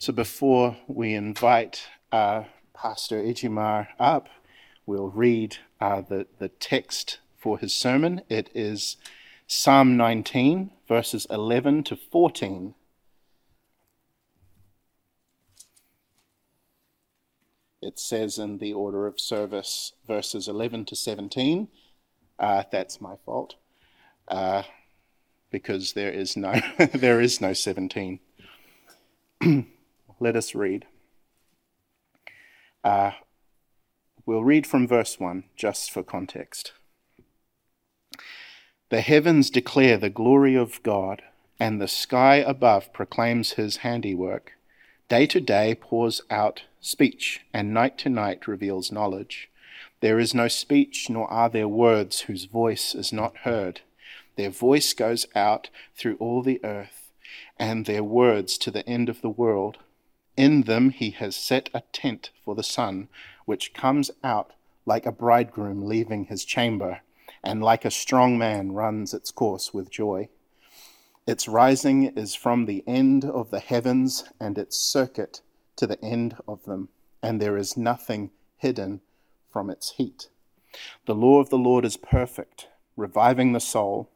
So before we invite uh, Pastor Ejimar up, we'll read uh, the, the text for his sermon. It is Psalm 19, verses 11 to 14. It says in the order of service, verses 11 to 17. Uh, that's my fault, uh, because there is no there is no 17. Let us read. Uh, we'll read from verse 1 just for context. The heavens declare the glory of God, and the sky above proclaims his handiwork. Day to day pours out speech, and night to night reveals knowledge. There is no speech, nor are there words whose voice is not heard. Their voice goes out through all the earth, and their words to the end of the world. In them he has set a tent for the sun, which comes out like a bridegroom leaving his chamber, and like a strong man runs its course with joy. Its rising is from the end of the heavens, and its circuit to the end of them, and there is nothing hidden from its heat. The law of the Lord is perfect, reviving the soul.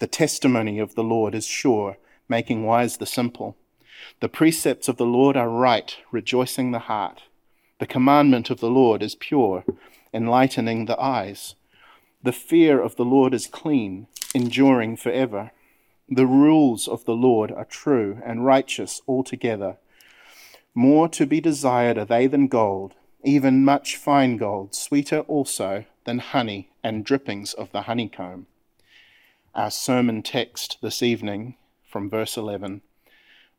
The testimony of the Lord is sure, making wise the simple. The precepts of the Lord are right, rejoicing the heart. The commandment of the Lord is pure, enlightening the eyes. The fear of the Lord is clean, enduring forever. The rules of the Lord are true and righteous altogether. More to be desired are they than gold, even much fine gold, sweeter also than honey and drippings of the honeycomb. Our sermon text this evening from verse 11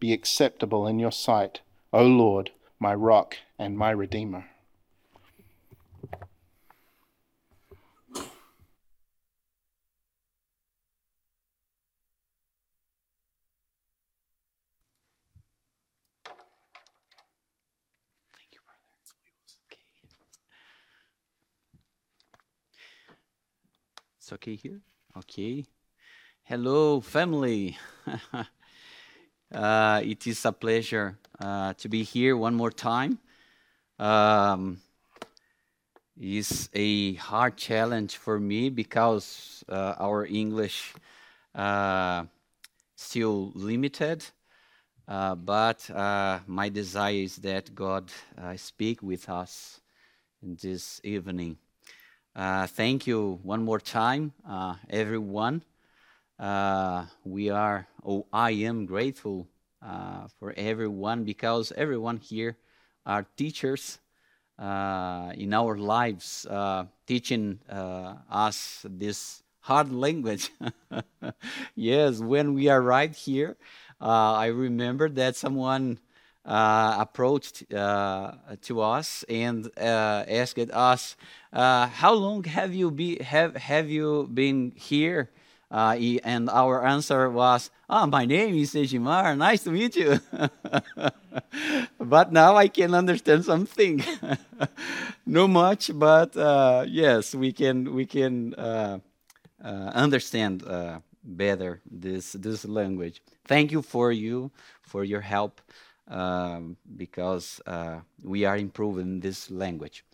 be acceptable in your sight, O Lord, my rock and my redeemer. It's okay here? Okay. Hello, family. Uh, it is a pleasure uh, to be here one more time. Um, it's a hard challenge for me because uh, our English uh, still limited. Uh, but uh, my desire is that God uh, speak with us this evening. thank you one more time, everyone. Uh, we are, oh, I am grateful uh, for everyone because everyone here are teachers uh, in our lives, uh, teaching uh, us this hard language. yes, when we arrived here, I remember that someone approached to us and asked us, "How long have you be have have you been here?" Uh, and our answer was, "Ah, oh, my name is Ejimar. Nice to meet you." but now I can understand something. no much, but uh, yes, we can we can uh, uh understand uh, better this this language. Thank you for you for your help um, because uh, we are improving this language.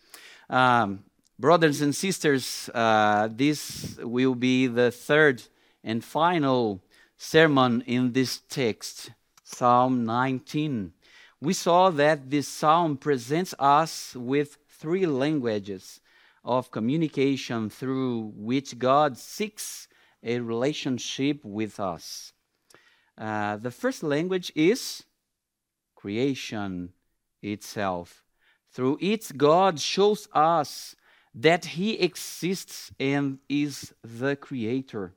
Um, Brothers and sisters, uh, this will be the third and final sermon in this text, Psalm 19. We saw that this psalm presents us with three languages of communication through which God seeks a relationship with us. Uh, the first language is creation itself. Through it, God shows us that He exists and is the Creator.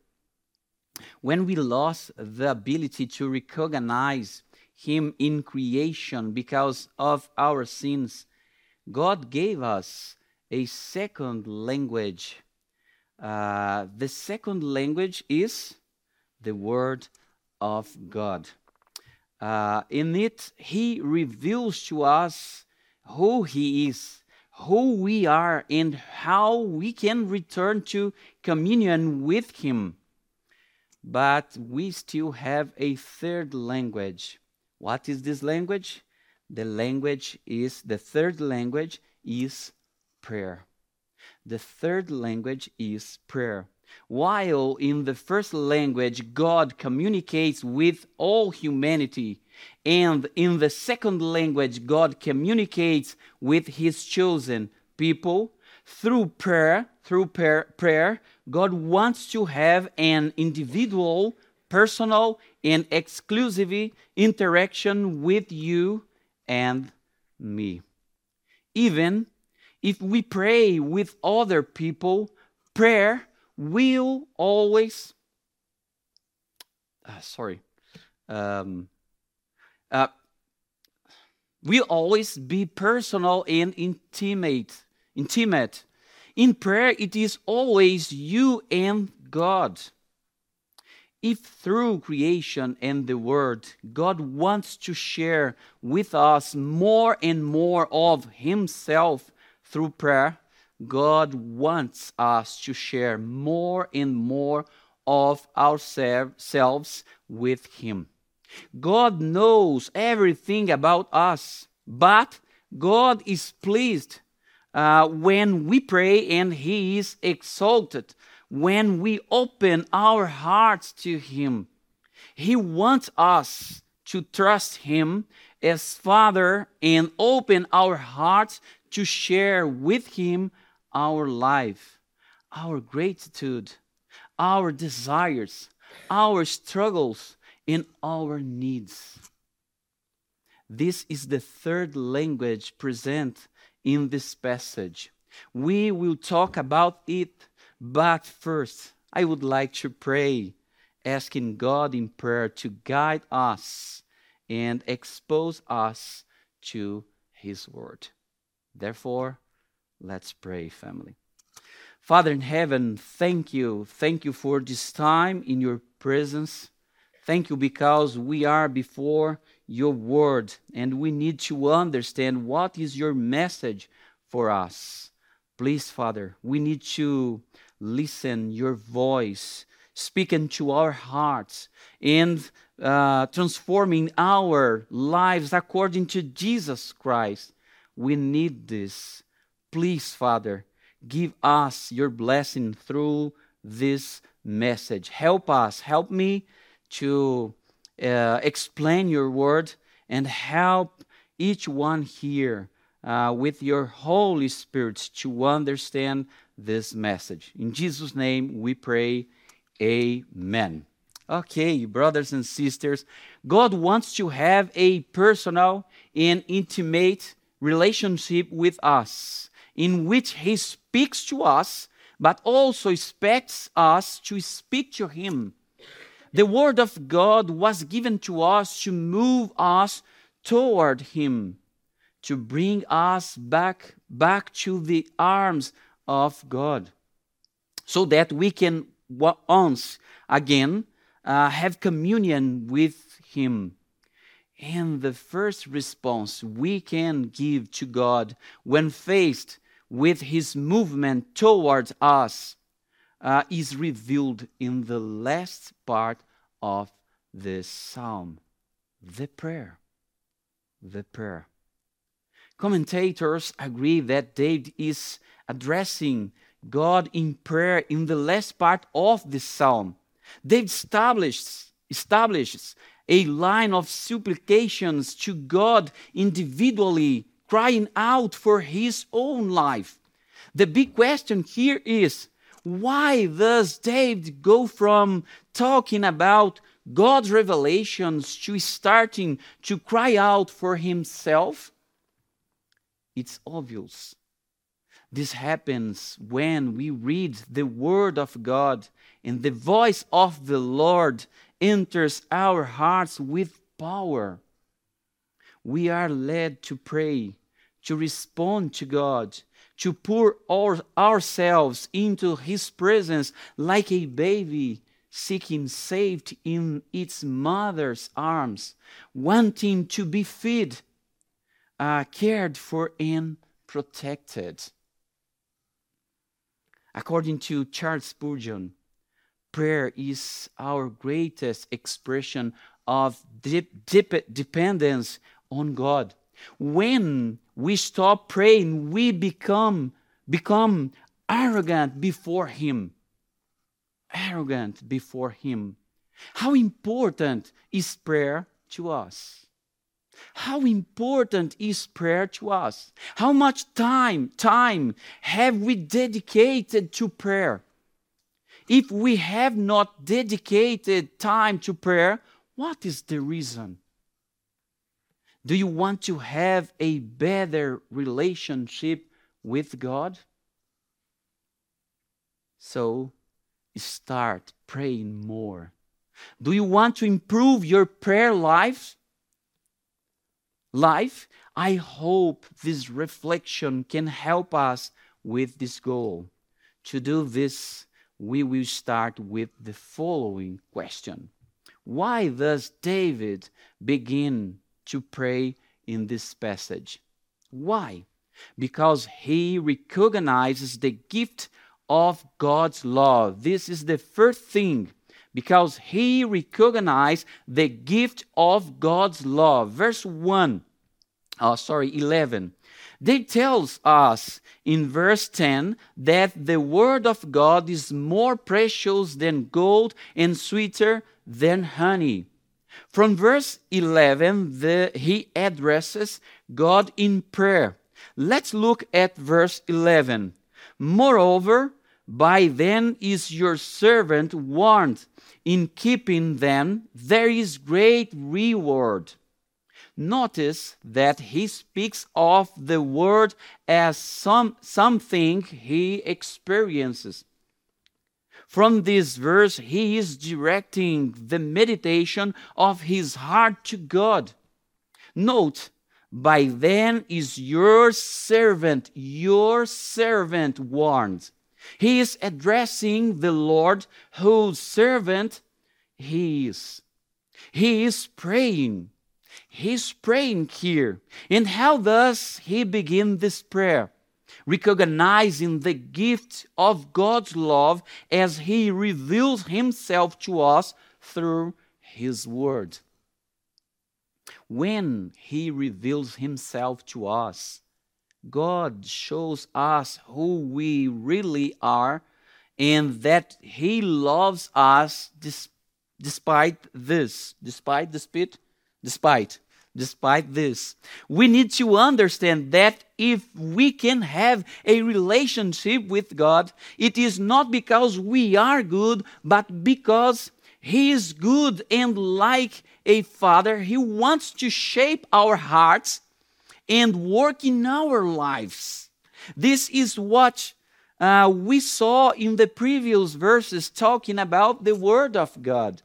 When we lost the ability to recognize Him in creation because of our sins, God gave us a second language. Uh, the second language is the Word of God. Uh, in it, He reveals to us who He is, who we are, and how we can return to communion with Him. But we still have a third language. What is this language? The language is, the third language is prayer. The third language is prayer. While in the first language God communicates with all humanity, and in the second language God communicates with his chosen people, through prayer, through prayer, prayer, God wants to have an individual, personal, and exclusive interaction with you and me. Even if we pray with other people, prayer will always, uh, sorry, um, uh, will always be personal and intimate. Intimate. In prayer, it is always you and God. If through creation and the Word, God wants to share with us more and more of Himself through prayer, God wants us to share more and more of ourselves with Him. God knows everything about us, but God is pleased uh, when we pray and He is exalted when we open our hearts to Him. He wants us to trust Him as Father and open our hearts to share with Him our life, our gratitude, our desires, our struggles, and our needs. This is the third language present in this passage. We will talk about it, but first, I would like to pray, asking God in prayer to guide us and expose us to His Word. Therefore, let's pray, family. Father in heaven, thank you. Thank you for this time in your presence. Thank you because we are before your word and we need to understand what is your message for us. Please, Father, we need to listen your voice speaking to our hearts and uh, transforming our lives according to Jesus Christ. We need this. Please, Father, give us your blessing through this message. Help us, help me to uh, explain your word and help each one here uh, with your Holy Spirit to understand this message. In Jesus' name we pray, Amen. Okay, brothers and sisters, God wants to have a personal and intimate relationship with us in which He speaks to us, but also expects us to speak to Him. The Word of God was given to us to move us toward Him, to bring us back, back to the arms of God, so that we can once again uh, have communion with Him. And the first response we can give to God when faced with His movement towards us uh, is revealed in the last part of this psalm the prayer. The prayer. Commentators agree that David is addressing God in prayer in the last part of this psalm. David establishes, establishes a line of supplications to God individually, crying out for his own life. The big question here is why does David go from talking about God's revelations to starting to cry out for himself? It's obvious. This happens when we read the Word of God and the voice of the Lord enters our hearts with power. we are led to pray, to respond to God, to pour our, ourselves into His presence like a baby seeking safety in its mother's arms, wanting to be fed, uh, cared for, and protected. According to Charles Spurgeon, prayer is our greatest expression of deep, deep dependence on God. When we stop praying, we become, become arrogant before Him. Arrogant before Him. How important is prayer to us? How important is prayer to us? How much time, time have we dedicated to prayer? If we have not dedicated time to prayer, what is the reason? Do you want to have a better relationship with God? So start praying more. Do you want to improve your prayer life? Life? I hope this reflection can help us with this goal. To do this, we will start with the following question Why does David begin to pray in this passage. Why? Because he recognizes the gift of God's love. This is the first thing. Because he recognized the gift of God's love. Verse 1, oh, sorry, 11. They tells us in verse 10 that the word of God is more precious than gold and sweeter than honey. From verse 11, the, he addresses God in prayer. Let's look at verse 11. Moreover, by then is your servant warned. In keeping them, there is great reward. Notice that he speaks of the word as some, something he experiences. From this verse, he is directing the meditation of his heart to God. Note, by then is your servant, your servant warned. He is addressing the Lord whose servant he is. He is praying. He's praying here. And how does he begin this prayer? Recognizing the gift of God's love as He reveals Himself to us through His Word. When He reveals Himself to us, God shows us who we really are and that He loves us despite this, despite the spit, despite despite this. We need to understand that if we can have a relationship with God, it is not because we are good, but because He is good and like a father, He wants to shape our hearts and work in our lives. This is what uh, we saw in the previous verses talking about the Word of God.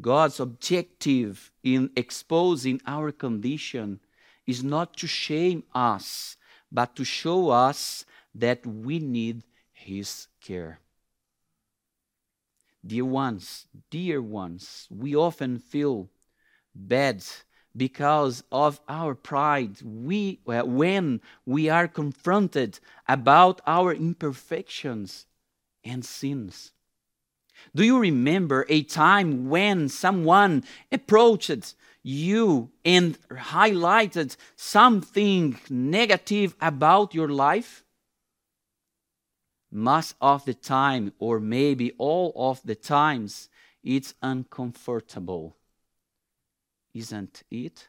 God's objective in exposing our condition is not to shame us, but to show us that we need His care. Dear ones, dear ones, we often feel bad because of our pride we uh, when we are confronted about our imperfections and sins do you remember a time when someone approached you and highlighted something negative about your life? Most of the time, or maybe all of the times, it's uncomfortable. Isn't it?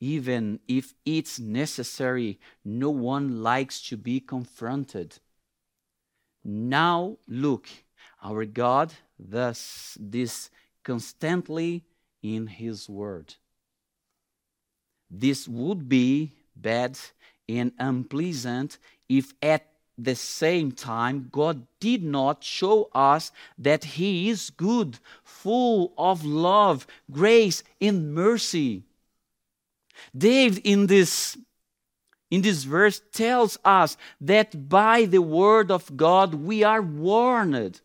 Even if it's necessary, no one likes to be confronted. Now look, our God does this constantly in His Word. This would be bad and unpleasant if at the same time, God did not show us that He is good, full of love, grace, and mercy. David, in this, in this verse, tells us that by the word of God we are warned.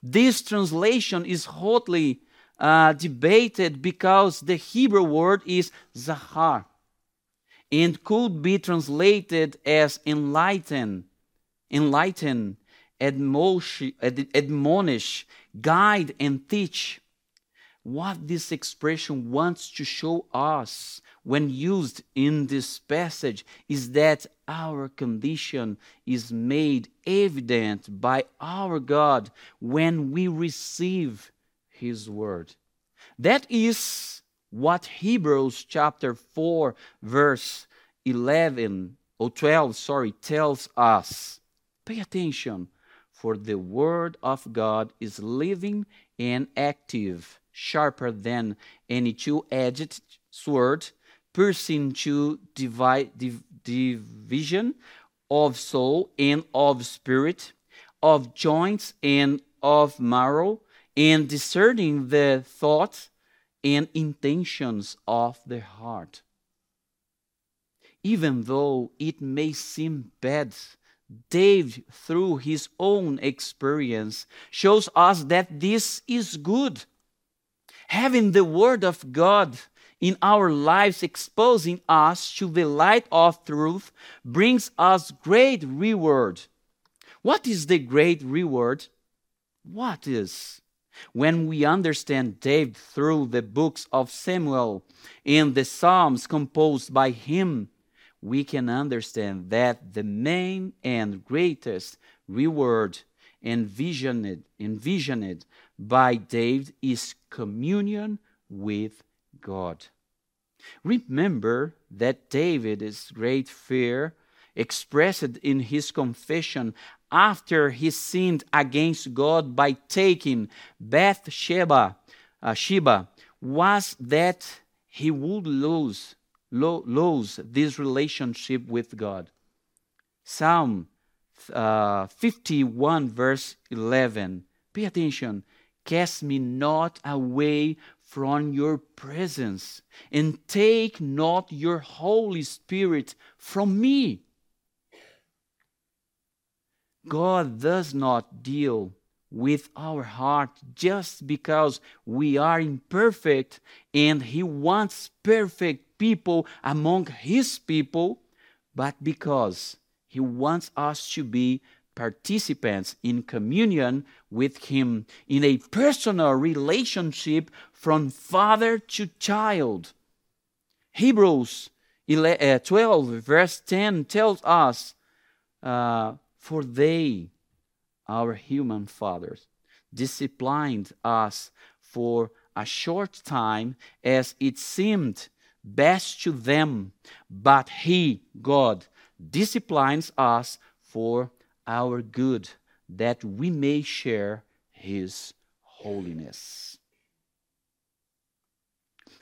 This translation is hotly uh, debated because the Hebrew word is zahar and could be translated as enlighten, enlighten, admonish, admonish, guide, and teach. What this expression wants to show us when used in this passage is that our condition is made evident by our God when we receive His Word. That is what Hebrews chapter 4 verse 11 or 12 sorry tells us. Pay attention for the word of God is living and active, sharper than any two-edged sword, piercing to divide, div, division of soul and of spirit, of joints and of marrow, and discerning the thoughts and intentions of the heart. Even though it may seem bad, Dave, through his own experience, shows us that this is good. Having the Word of God in our lives exposing us to the light of truth brings us great reward. What is the great reward? What is? When we understand David through the books of Samuel and the Psalms composed by him, we can understand that the main and greatest reward envisioned, envisioned by David is communion with God. Remember that David's great fear, expressed in his confession after he sinned against God by taking Bathsheba, uh, Sheba, was that he would lose, lo- lose this relationship with God. Psalm uh, 51, verse 11. Pay attention. Cast me not away from your presence, and take not your Holy Spirit from me. God does not deal with our heart just because we are imperfect and He wants perfect people among His people, but because He wants us to be participants in communion with Him in a personal relationship from father to child. Hebrews uh, 12, verse 10 tells us. Uh, for they, our human fathers, disciplined us for a short time as it seemed best to them, but He, God, disciplines us for our good, that we may share His holiness.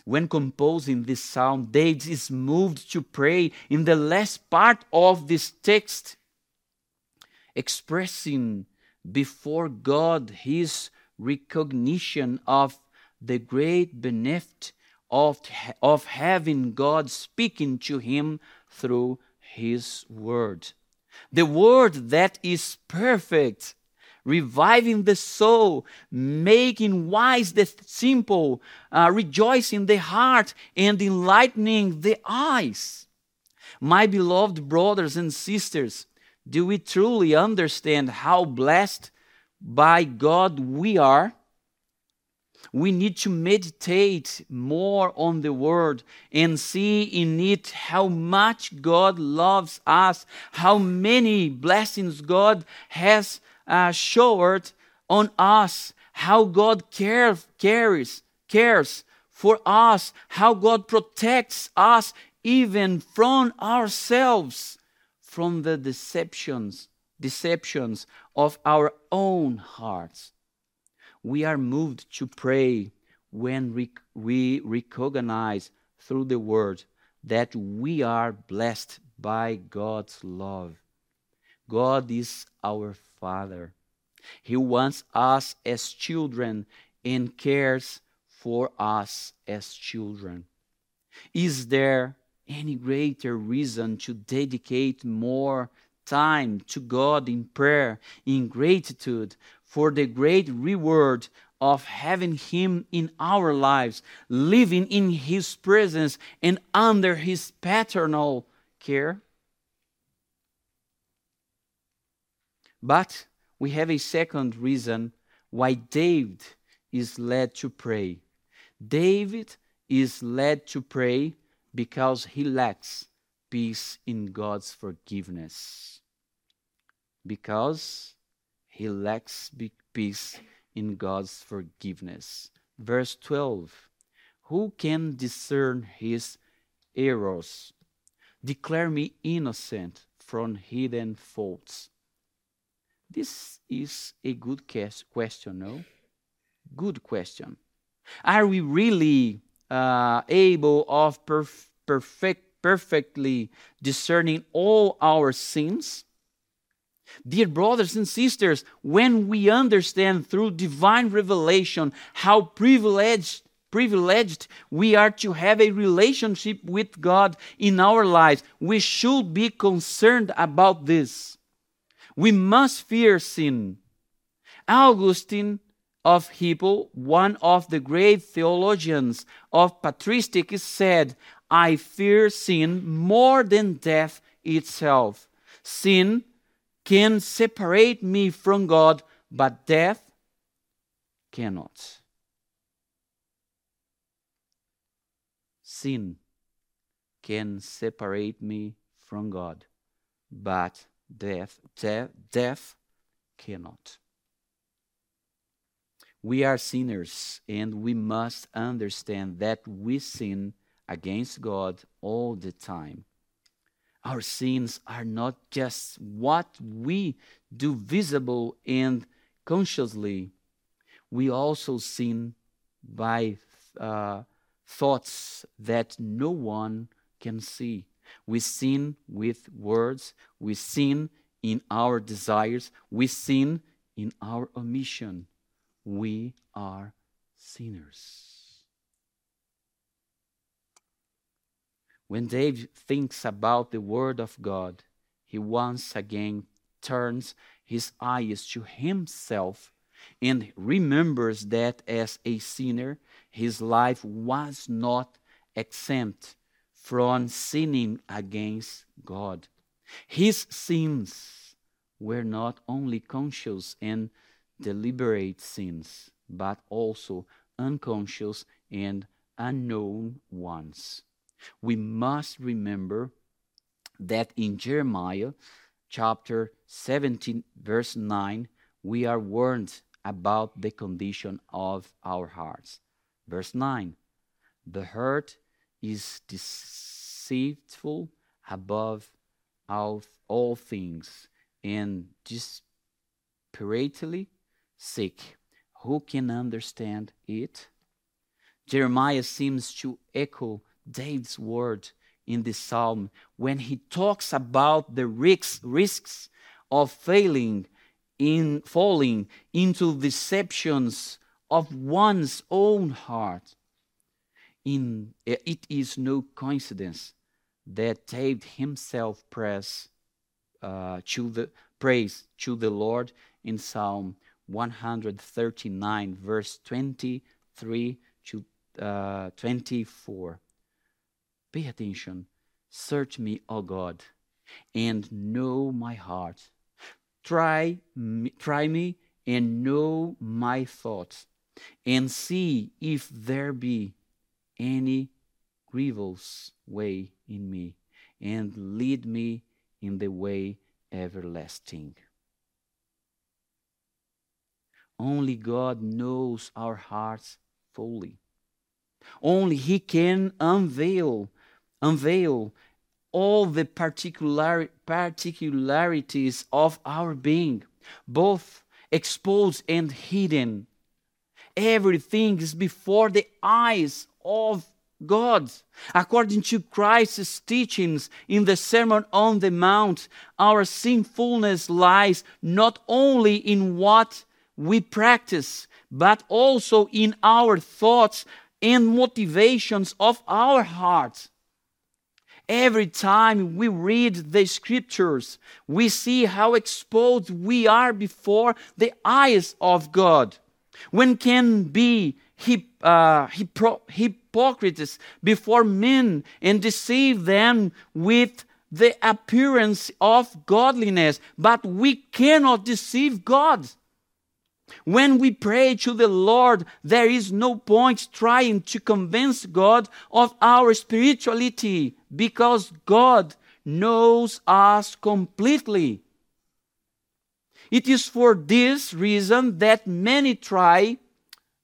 When composing this psalm, David is moved to pray in the last part of this text expressing before God his recognition of the great benefit of, of having God speaking to him through his word. The word that is perfect, reviving the soul, making wise the simple, uh, rejoicing the heart, and enlightening the eyes. My beloved brothers and sisters, do we truly understand how blessed by God we are? We need to meditate more on the Word and see in it how much God loves us, how many blessings God has uh, showered on us, how God care, cares, cares for us, how God protects us even from ourselves from the deceptions, deceptions of our own hearts. We are moved to pray when we recognize through the word that we are blessed by God's love. God is our Father. He wants us as children and cares for us as children. Is there any greater reason to dedicate more time to God in prayer, in gratitude for the great reward of having Him in our lives, living in His presence and under His paternal care? But we have a second reason why David is led to pray. David is led to pray because he lacks peace in God's forgiveness. Because he lacks peace in God's forgiveness. Verse 12 Who can discern his errors? Declare me innocent from hidden faults. This is a good question, no? Good question. Are we really uh, able of perf- perfect, perfectly discerning all our sins? Dear brothers and sisters, when we understand through divine revelation how privileged privileged we are to have a relationship with God in our lives, we should be concerned about this. We must fear sin. Augustine of Hippo, one of the great theologians of patristic, said, I fear sin more than death itself. Sin can separate me from God, but death cannot. Sin can separate me from God, but death, death, death cannot. We are sinners and we must understand that we sin against God all the time. Our sins are not just what we do visible and consciously, we also sin by uh, thoughts that no one can see. We sin with words, we sin in our desires, we sin in our omission we are sinners. When David thinks about the Word of God, he once again turns his eyes to himself and remembers that as a sinner, his life was not exempt from sinning against God. His sins were not only conscious and deliberate sins, but also unconscious and unknown ones. We must remember that in Jeremiah chapter 17, verse 9, we are warned about the condition of our hearts. Verse 9 The heart is deceitful above all, all things and desperately sick. Who can understand it? Jeremiah seems to echo David's word in this psalm when he talks about the risks, risks of failing in falling into deceptions of one's own heart. In, it is no coincidence that David himself prays uh, to the praise to the Lord in Psalm 139, verse 23 to uh, 24. Pay attention. Search me, O God, and know my heart. Try me, try me and know my thoughts, and see if there be any grievous way in me, and lead me in the way everlasting. Only God knows our hearts fully. Only He can unveil, unveil all the particular, particularities of our being, both exposed and hidden. Everything is before the eyes of God. According to Christ's teachings in the Sermon on the Mount, our sinfulness lies not only in what we practice, but also in our thoughts and motivations of our hearts. Every time we read the scriptures, we see how exposed we are before the eyes of God. When can be hip, uh, hypocrites before men and deceive them with the appearance of godliness, but we cannot deceive God. When we pray to the Lord, there is no point trying to convince God of our spirituality because God knows us completely. It is for this reason that many try,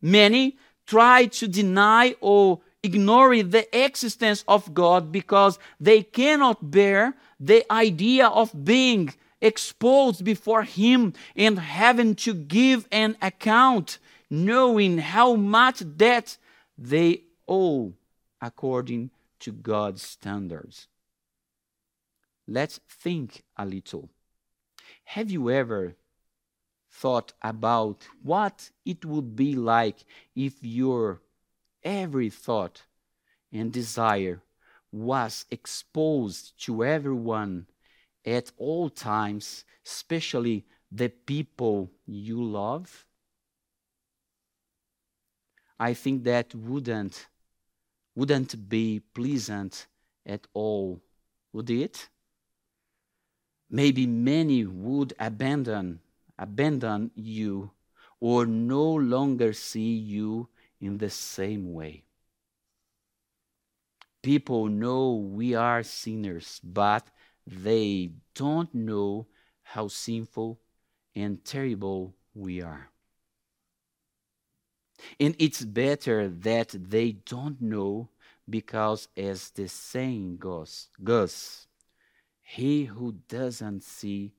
many try to deny or ignore the existence of God because they cannot bear the idea of being exposed before Him and having to give an account, knowing how much debt they owe according to God's standards. Let's think a little. Have you ever thought about what it would be like if your every thought and desire was exposed to everyone at all times, especially the people you love? I think that wouldn't wouldn't be pleasant at all, would it? Maybe many would abandon abandon you or no longer see you in the same way. People know we are sinners, but they don't know how sinful and terrible we are. And it's better that they don't know because, as the saying goes, goes he who doesn't see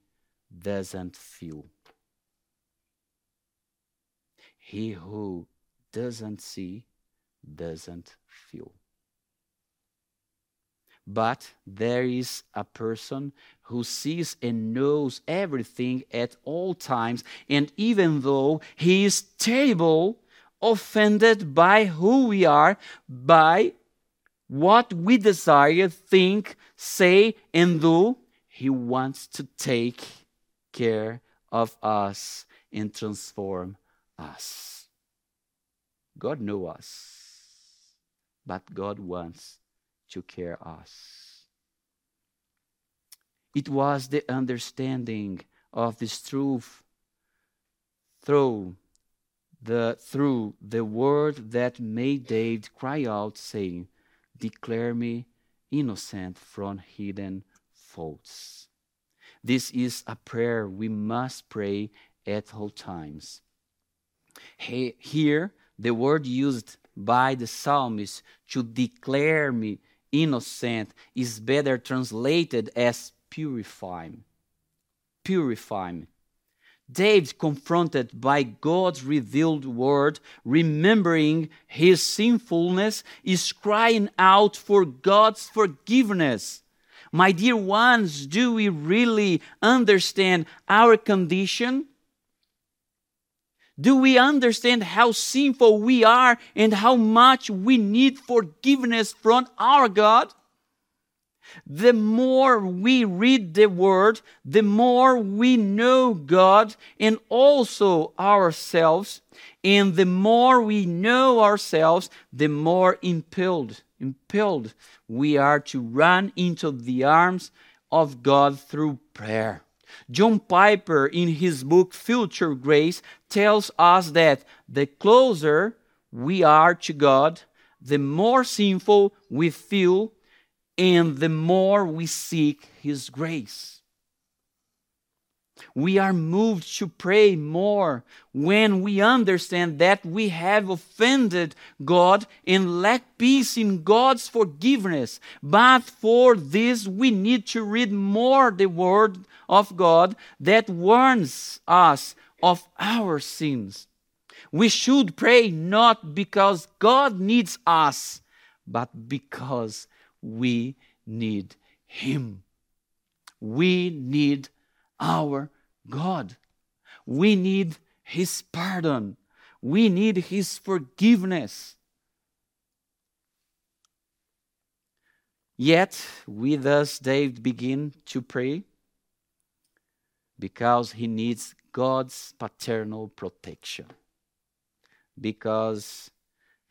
doesn't feel. He who doesn't see doesn't feel. But there is a person who sees and knows everything at all times, and even though he is terrible, offended by who we are, by what we desire, think, say, and do, he wants to take care of us and transform us. God knows us, but God wants to care us. It was the understanding of this truth through the through the word that made David cry out, saying, Declare me innocent from hidden faults. This is a prayer we must pray at all times. Here, the word used by the psalmist to declare me innocent is better translated as purify me. Purify me. David, confronted by God's revealed word, remembering his sinfulness, is crying out for God's forgiveness. My dear ones, do we really understand our condition? Do we understand how sinful we are and how much we need forgiveness from our God? The more we read the Word, the more we know God and also ourselves. And the more we know ourselves, the more impelled, impelled we are to run into the arms of God through prayer. John Piper, in his book Future Grace, tells us that the closer we are to God, the more sinful we feel, and the more we seek His grace. We are moved to pray more when we understand that we have offended God and lack peace in God's forgiveness. But for this, we need to read more the Word of God that warns us of our sins. We should pray not because God needs us, but because we need Him. We need our God. We need His pardon. We need His forgiveness. Yet, we thus, David, begin to pray because he needs God's paternal protection. Because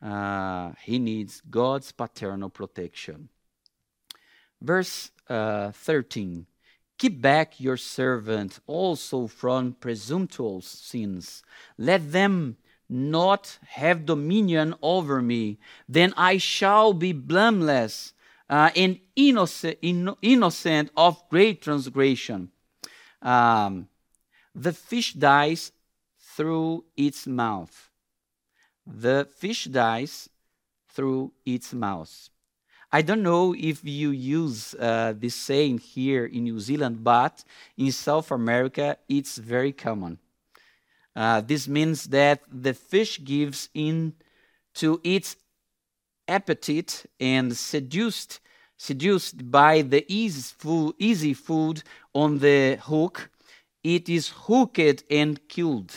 uh, he needs God's paternal protection. Verse uh, 13 Keep back your servant also from presumptuous sins. Let them not have dominion over me. Then I shall be blameless uh, and innocent, in, innocent of great transgression. Um, the fish dies through its mouth. The fish dies through its mouth. I don't know if you use uh, this saying here in New Zealand, but in South America it's very common. Uh, this means that the fish gives in to its appetite and seduced seduced by the easy food, easy food on the hook, it is hooked and killed.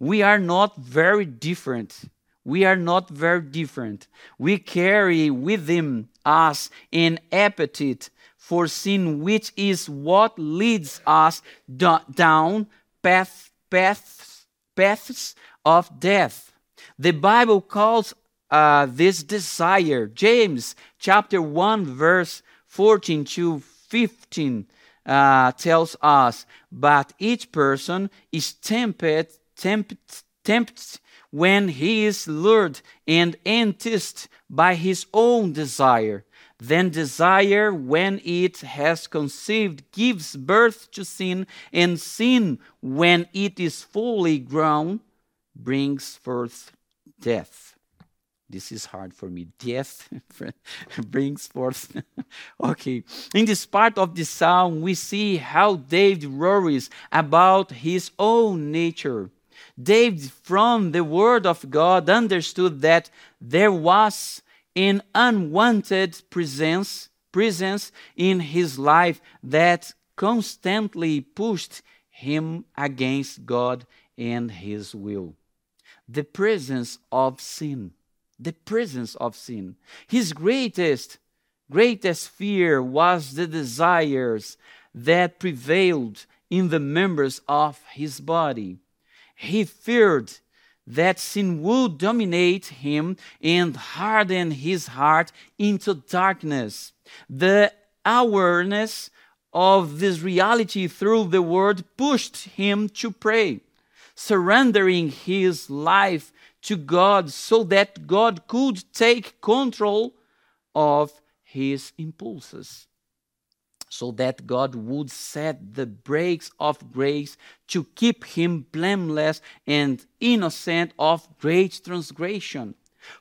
We are not very different. We are not very different. We carry within us an appetite for sin, which is what leads us down path, paths, paths of death. The Bible calls uh, this desire. James chapter 1, verse 14 to 15 uh, tells us, But each person is tempted, tempted, tempted when he is lured and enticed by his own desire. Then desire, when it has conceived, gives birth to sin, and sin, when it is fully grown, brings forth death. This is hard for me. Death brings forth. okay. In this part of the psalm, we see how David worries about his own nature. David, from the word of God, understood that there was an unwanted presence, presence in his life that constantly pushed him against God and his will. The presence of sin the presence of sin. His greatest, greatest fear was the desires that prevailed in the members of his body. He feared that sin would dominate him and harden his heart into darkness. The awareness of this reality through the word pushed him to pray, surrendering his life to God so that God could take control of his impulses. So that God would set the brakes of grace to keep him blameless and innocent of great transgression.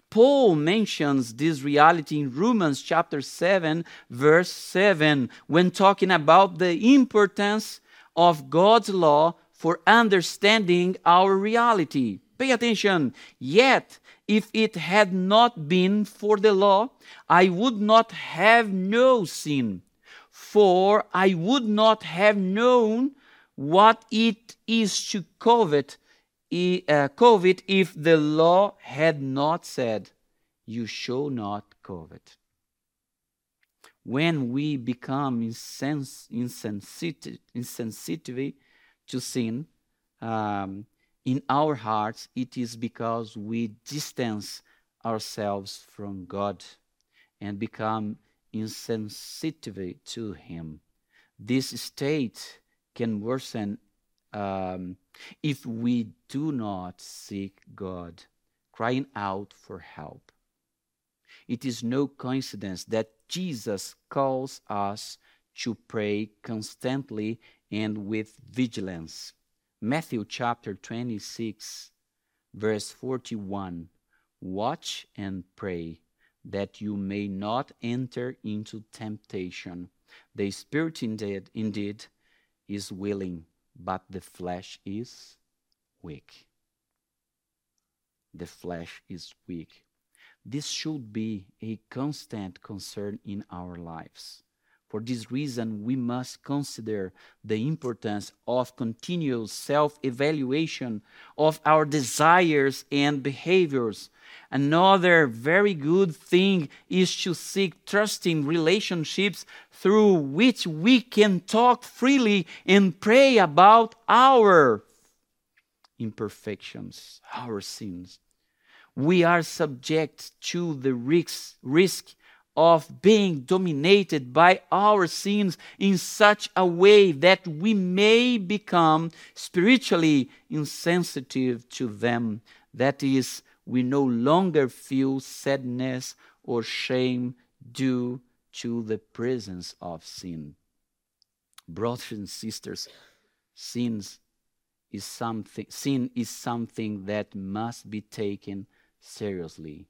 Paul mentions this reality in Romans chapter 7, verse 7, when talking about the importance of God's law for understanding our reality. Pay attention. Yet, if it had not been for the law, I would not have no sin, for I would not have known what it is to covet, uh, covet if the law had not said, You shall not covet. When we become insens- insensitive, insensitive to sin, um, in our hearts, it is because we distance ourselves from God and become insensitive to Him. This state can worsen um, if we do not seek God, crying out for help. It is no coincidence that Jesus calls us to pray constantly and with vigilance. Matthew chapter 26, verse 41 Watch and pray that you may not enter into temptation. The spirit indeed, indeed is willing, but the flesh is weak. The flesh is weak. This should be a constant concern in our lives. For this reason, we must consider the importance of continual self evaluation of our desires and behaviors. Another very good thing is to seek trusting relationships through which we can talk freely and pray about our imperfections, our sins. We are subject to the risk, risk of being dominated by our sins in such a way that we may become spiritually insensitive to them. That is, we no longer feel sadness or shame due to the presence of sin. Brothers and sisters, sins is something sin is something that must be taken seriously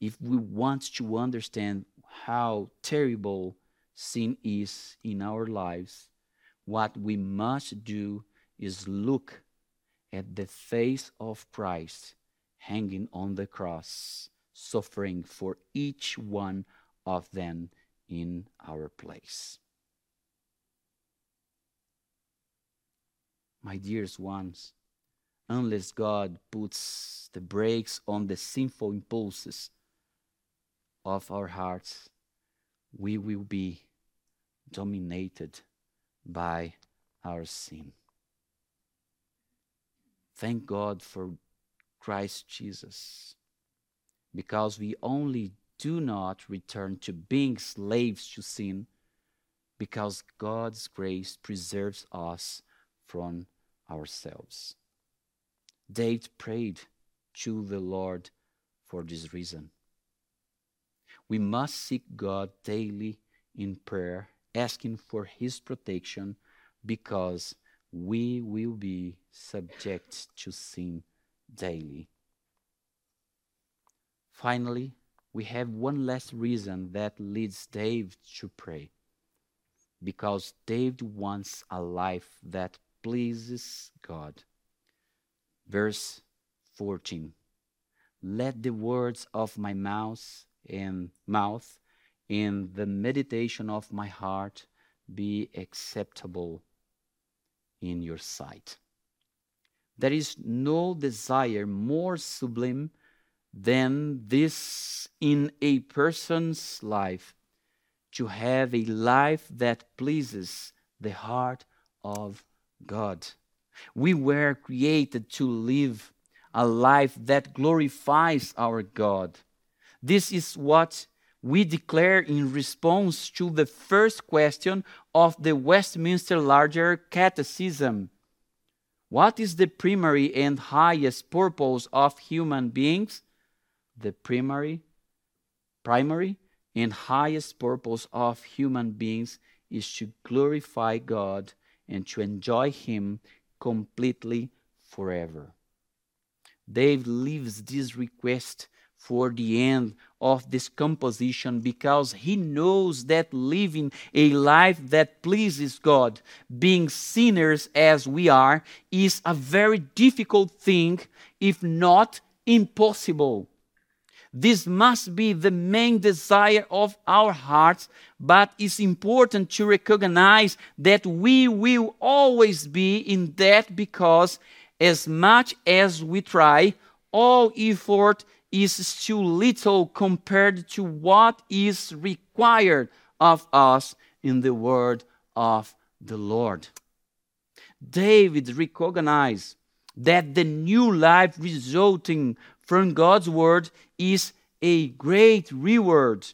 if we want to understand how terrible sin is in our lives, what we must do is look at the face of Christ hanging on the cross, suffering for each one of them in our place. My dearest ones, unless God puts the brakes on the sinful impulses of our hearts, we will be dominated by our sin. Thank God for Christ Jesus, because we only do not return to being slaves to sin, because God's grace preserves us from ourselves. David prayed to the Lord for this reason. We must seek God daily in prayer, asking for His protection because we will be subject to sin daily. Finally, we have one last reason that leads David to pray. Because David wants a life that pleases God. Verse 14 Let the words of my mouth and mouth and the meditation of my heart be acceptable in your sight. There is no desire more sublime than this in a person's life to have a life that pleases the heart of God. We were created to live a life that glorifies our God. This is what we declare in response to the first question of the Westminster Larger Catechism. What is the primary and highest purpose of human beings? The primary, primary and highest purpose of human beings is to glorify God and to enjoy Him completely forever. Dave leaves this request for the end of this composition because he knows that living a life that pleases God, being sinners as we are, is a very difficult thing, if not impossible. This must be the main desire of our hearts, but it's important to recognize that we will always be in that because, as much as we try, all effort is too little compared to what is required of us in the word of the Lord. David recognized that the new life resulting from God's word is a great reward.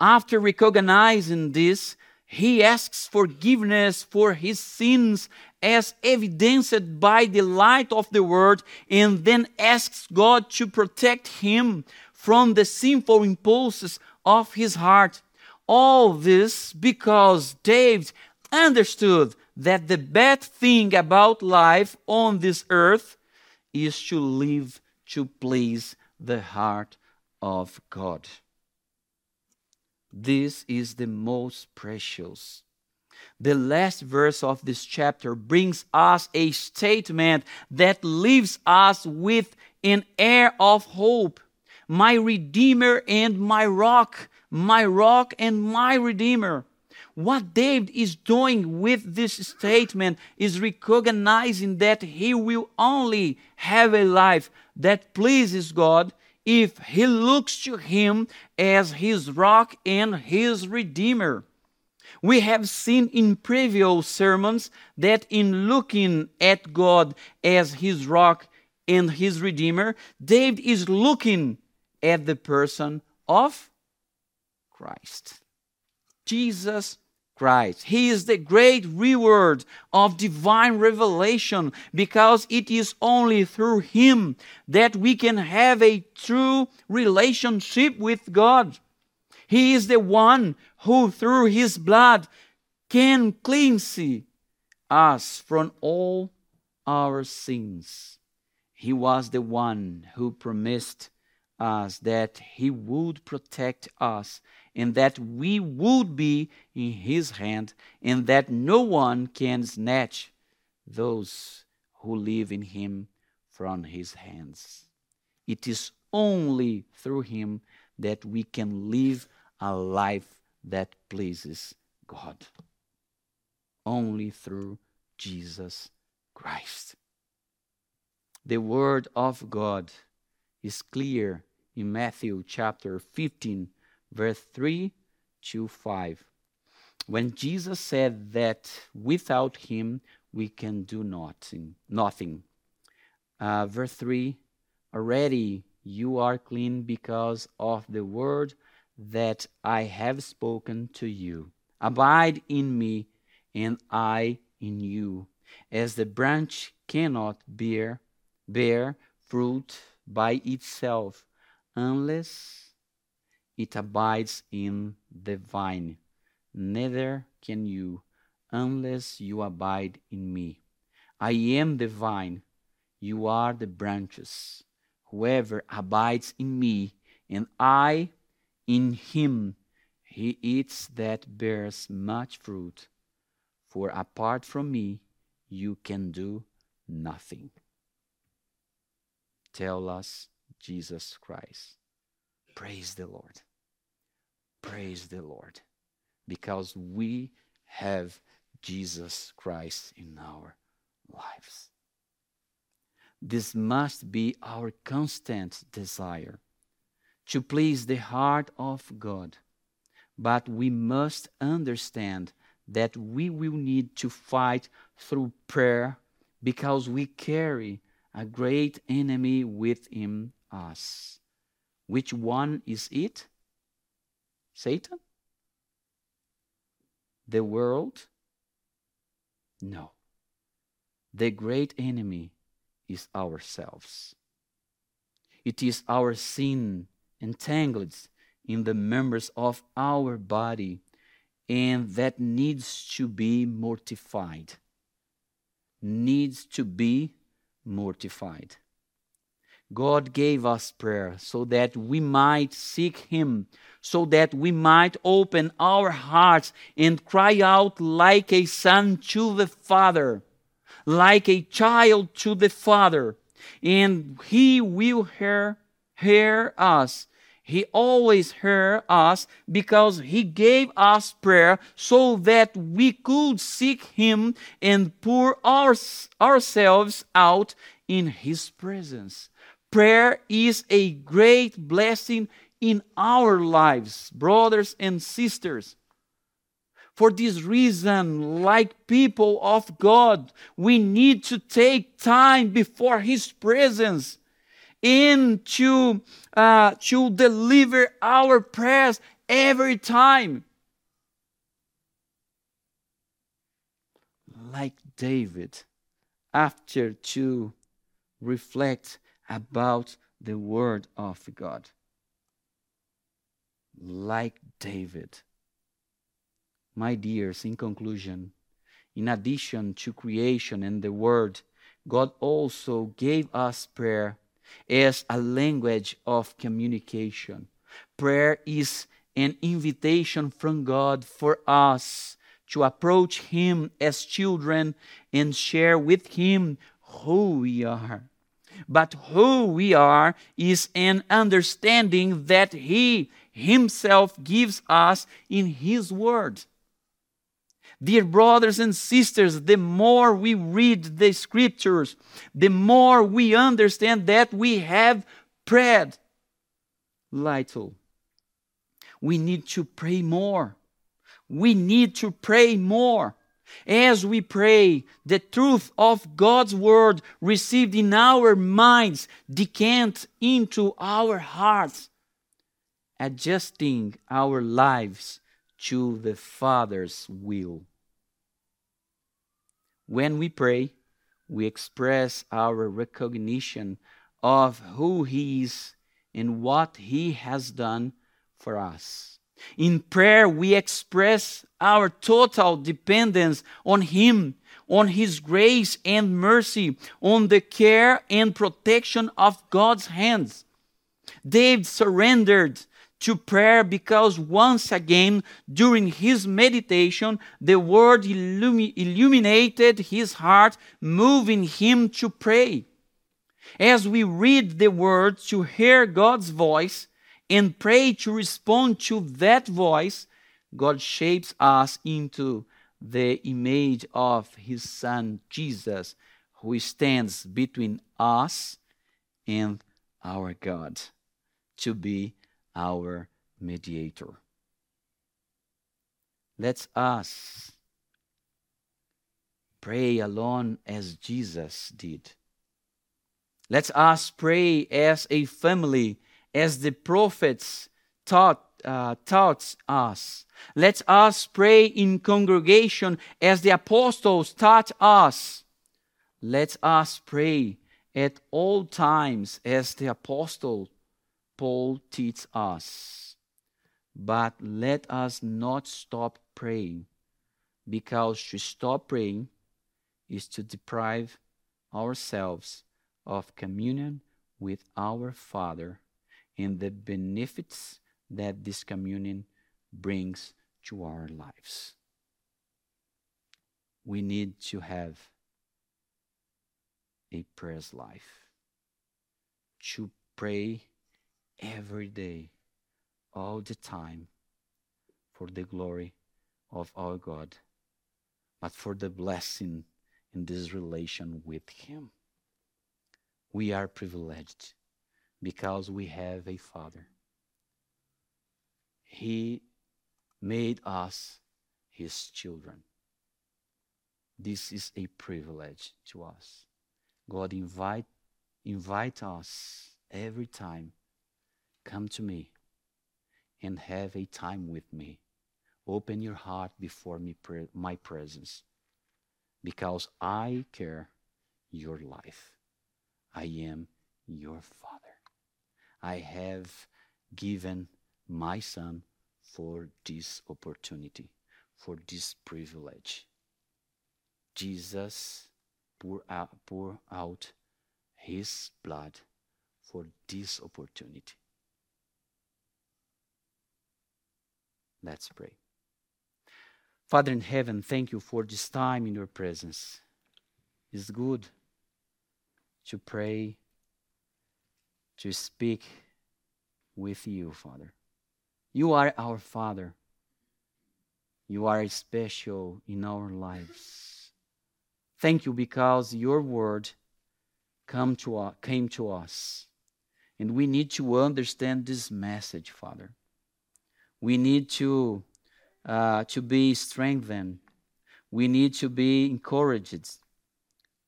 After recognizing this, he asks forgiveness for his sins as evidenced by the light of the word and then asks God to protect him from the sinful impulses of his heart. All this because David understood that the bad thing about life on this earth is to live to please the heart of God. This is the most precious. The last verse of this chapter brings us a statement that leaves us with an air of hope, my Redeemer and my rock, my rock and my Redeemer. What David is doing with this statement is recognizing that he will only have a life that pleases God if he looks to him as his rock and his redeemer. We have seen in previous sermons that in looking at God as his rock and his redeemer, David is looking at the person of Christ. Jesus Christ. He is the great reward of divine revelation because it is only through Him that we can have a true relationship with God. He is the one who, through His blood, can cleanse us from all our sins. He was the one who promised us that He would protect us and that we would be in His hand, and that no one can snatch those who live in Him from His hands. It is only through Him that we can live a life that pleases God. Only through Jesus Christ. The Word of God is clear in Matthew chapter 15, verse 3 to 5. When Jesus said that without him we can do nothing. nothing. Uh, verse 3 Already you are clean because of the word that I have spoken to you. Abide in me, and I in you. As the branch cannot bear, bear fruit by itself unless it abides in the vine. Neither can you unless you abide in me. I am the vine, you are the branches. Whoever abides in me, and I in him, he eats that bears much fruit. For apart from me, you can do nothing. Tell us Jesus Christ. Praise the Lord. Praise the Lord. Because we have Jesus Christ in our lives. This must be our constant desire to please the heart of God. But we must understand that we will need to fight through prayer because we carry a great enemy within us. Which one is it? Satan? The world? No. The great enemy is ourselves. It is our sin entangled in the members of our body and that needs to be mortified. Needs to be mortified. God gave us prayer so that we might seek Him, so that we might open our hearts and cry out like a son to the Father, like a child to the Father, and He will hear, hear us. He always heard us because He gave us prayer so that we could seek Him and pour our, ourselves out in His presence. Prayer is a great blessing in our lives, brothers and sisters. For this reason, like people of God, we need to take time before His presence and to, uh, to deliver our prayers every time. Like David, after to reflect about the Word of God. Like David. My dears, in conclusion, in addition to creation and the Word, God also gave us prayer as a language of communication. Prayer is an invitation from God for us to approach Him as children and share with Him who we are. but who we are is an understanding that He Himself gives us in His Word. Dear brothers and sisters, the more we read the scriptures, the more we understand that we have prayed little. We need to pray more. We need to pray more. As we pray, the truth of God's word received in our minds decant into our hearts, adjusting our lives to the Father's will. When we pray, we express our recognition of who He is and what He has done for us. In prayer, we express our total dependence on Him, on His grace and mercy, on the care and protection of God's hands. David surrendered to prayer because once again, during his meditation, the word illumi- illuminated his heart, moving him to pray. As we read the word to hear God's voice, and pray to respond to that voice, God shapes us into the image of His Son Jesus, who stands between us and our God to be our mediator. Let us pray alone as Jesus did. Let us pray as a family as the prophets taught, uh, taught us. Let us pray in congregation as the apostles taught us. Let us pray at all times as the apostle Paul teaches us. But let us not stop praying, because to stop praying is to deprive ourselves of communion with our Father and the benefits that this communion brings to our lives. We need to have a prayer's life, to pray every day, all the time, for the glory of our God, but for the blessing in this relation with Him. We are privileged because we have a Father. He made us His children. This is a privilege to us. God invite invite us every time. Come to me and have a time with me. Open your heart before me, my presence, because I care your life. I am your Father. I have given my son for this opportunity, for this privilege. Jesus out, pour out his blood for this opportunity. Let's pray. Father in heaven, thank you for this time in your presence. It's good to pray to speak with you, Father. You are our Father. You are special in our lives. Thank you because your word come to came to us. And we need to understand this message, Father. We need to, uh, to be strengthened. We need to be encouraged.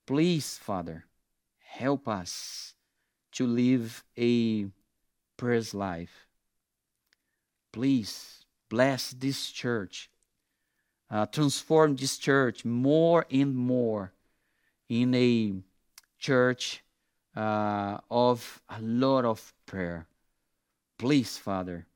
Please, Father, help us to live a prayers life. Please bless this church. Uh, transform this church more and more in a church uh, of a lot of prayer. Please, Father,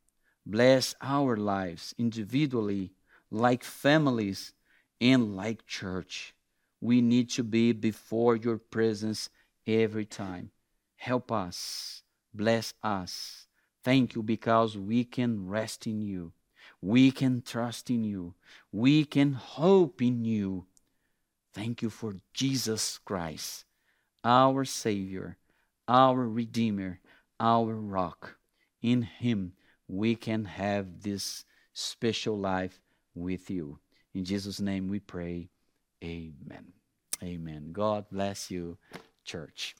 bless our lives individually, like families, and like church. We need to be before your presence every time. Help us. Bless us. Thank you because we can rest in you. We can trust in you. We can hope in you. Thank you for Jesus Christ, our Savior, our Redeemer, our rock. In Him, we can have this special life with you. In Jesus' name we pray. Amen. Amen. God bless you, church.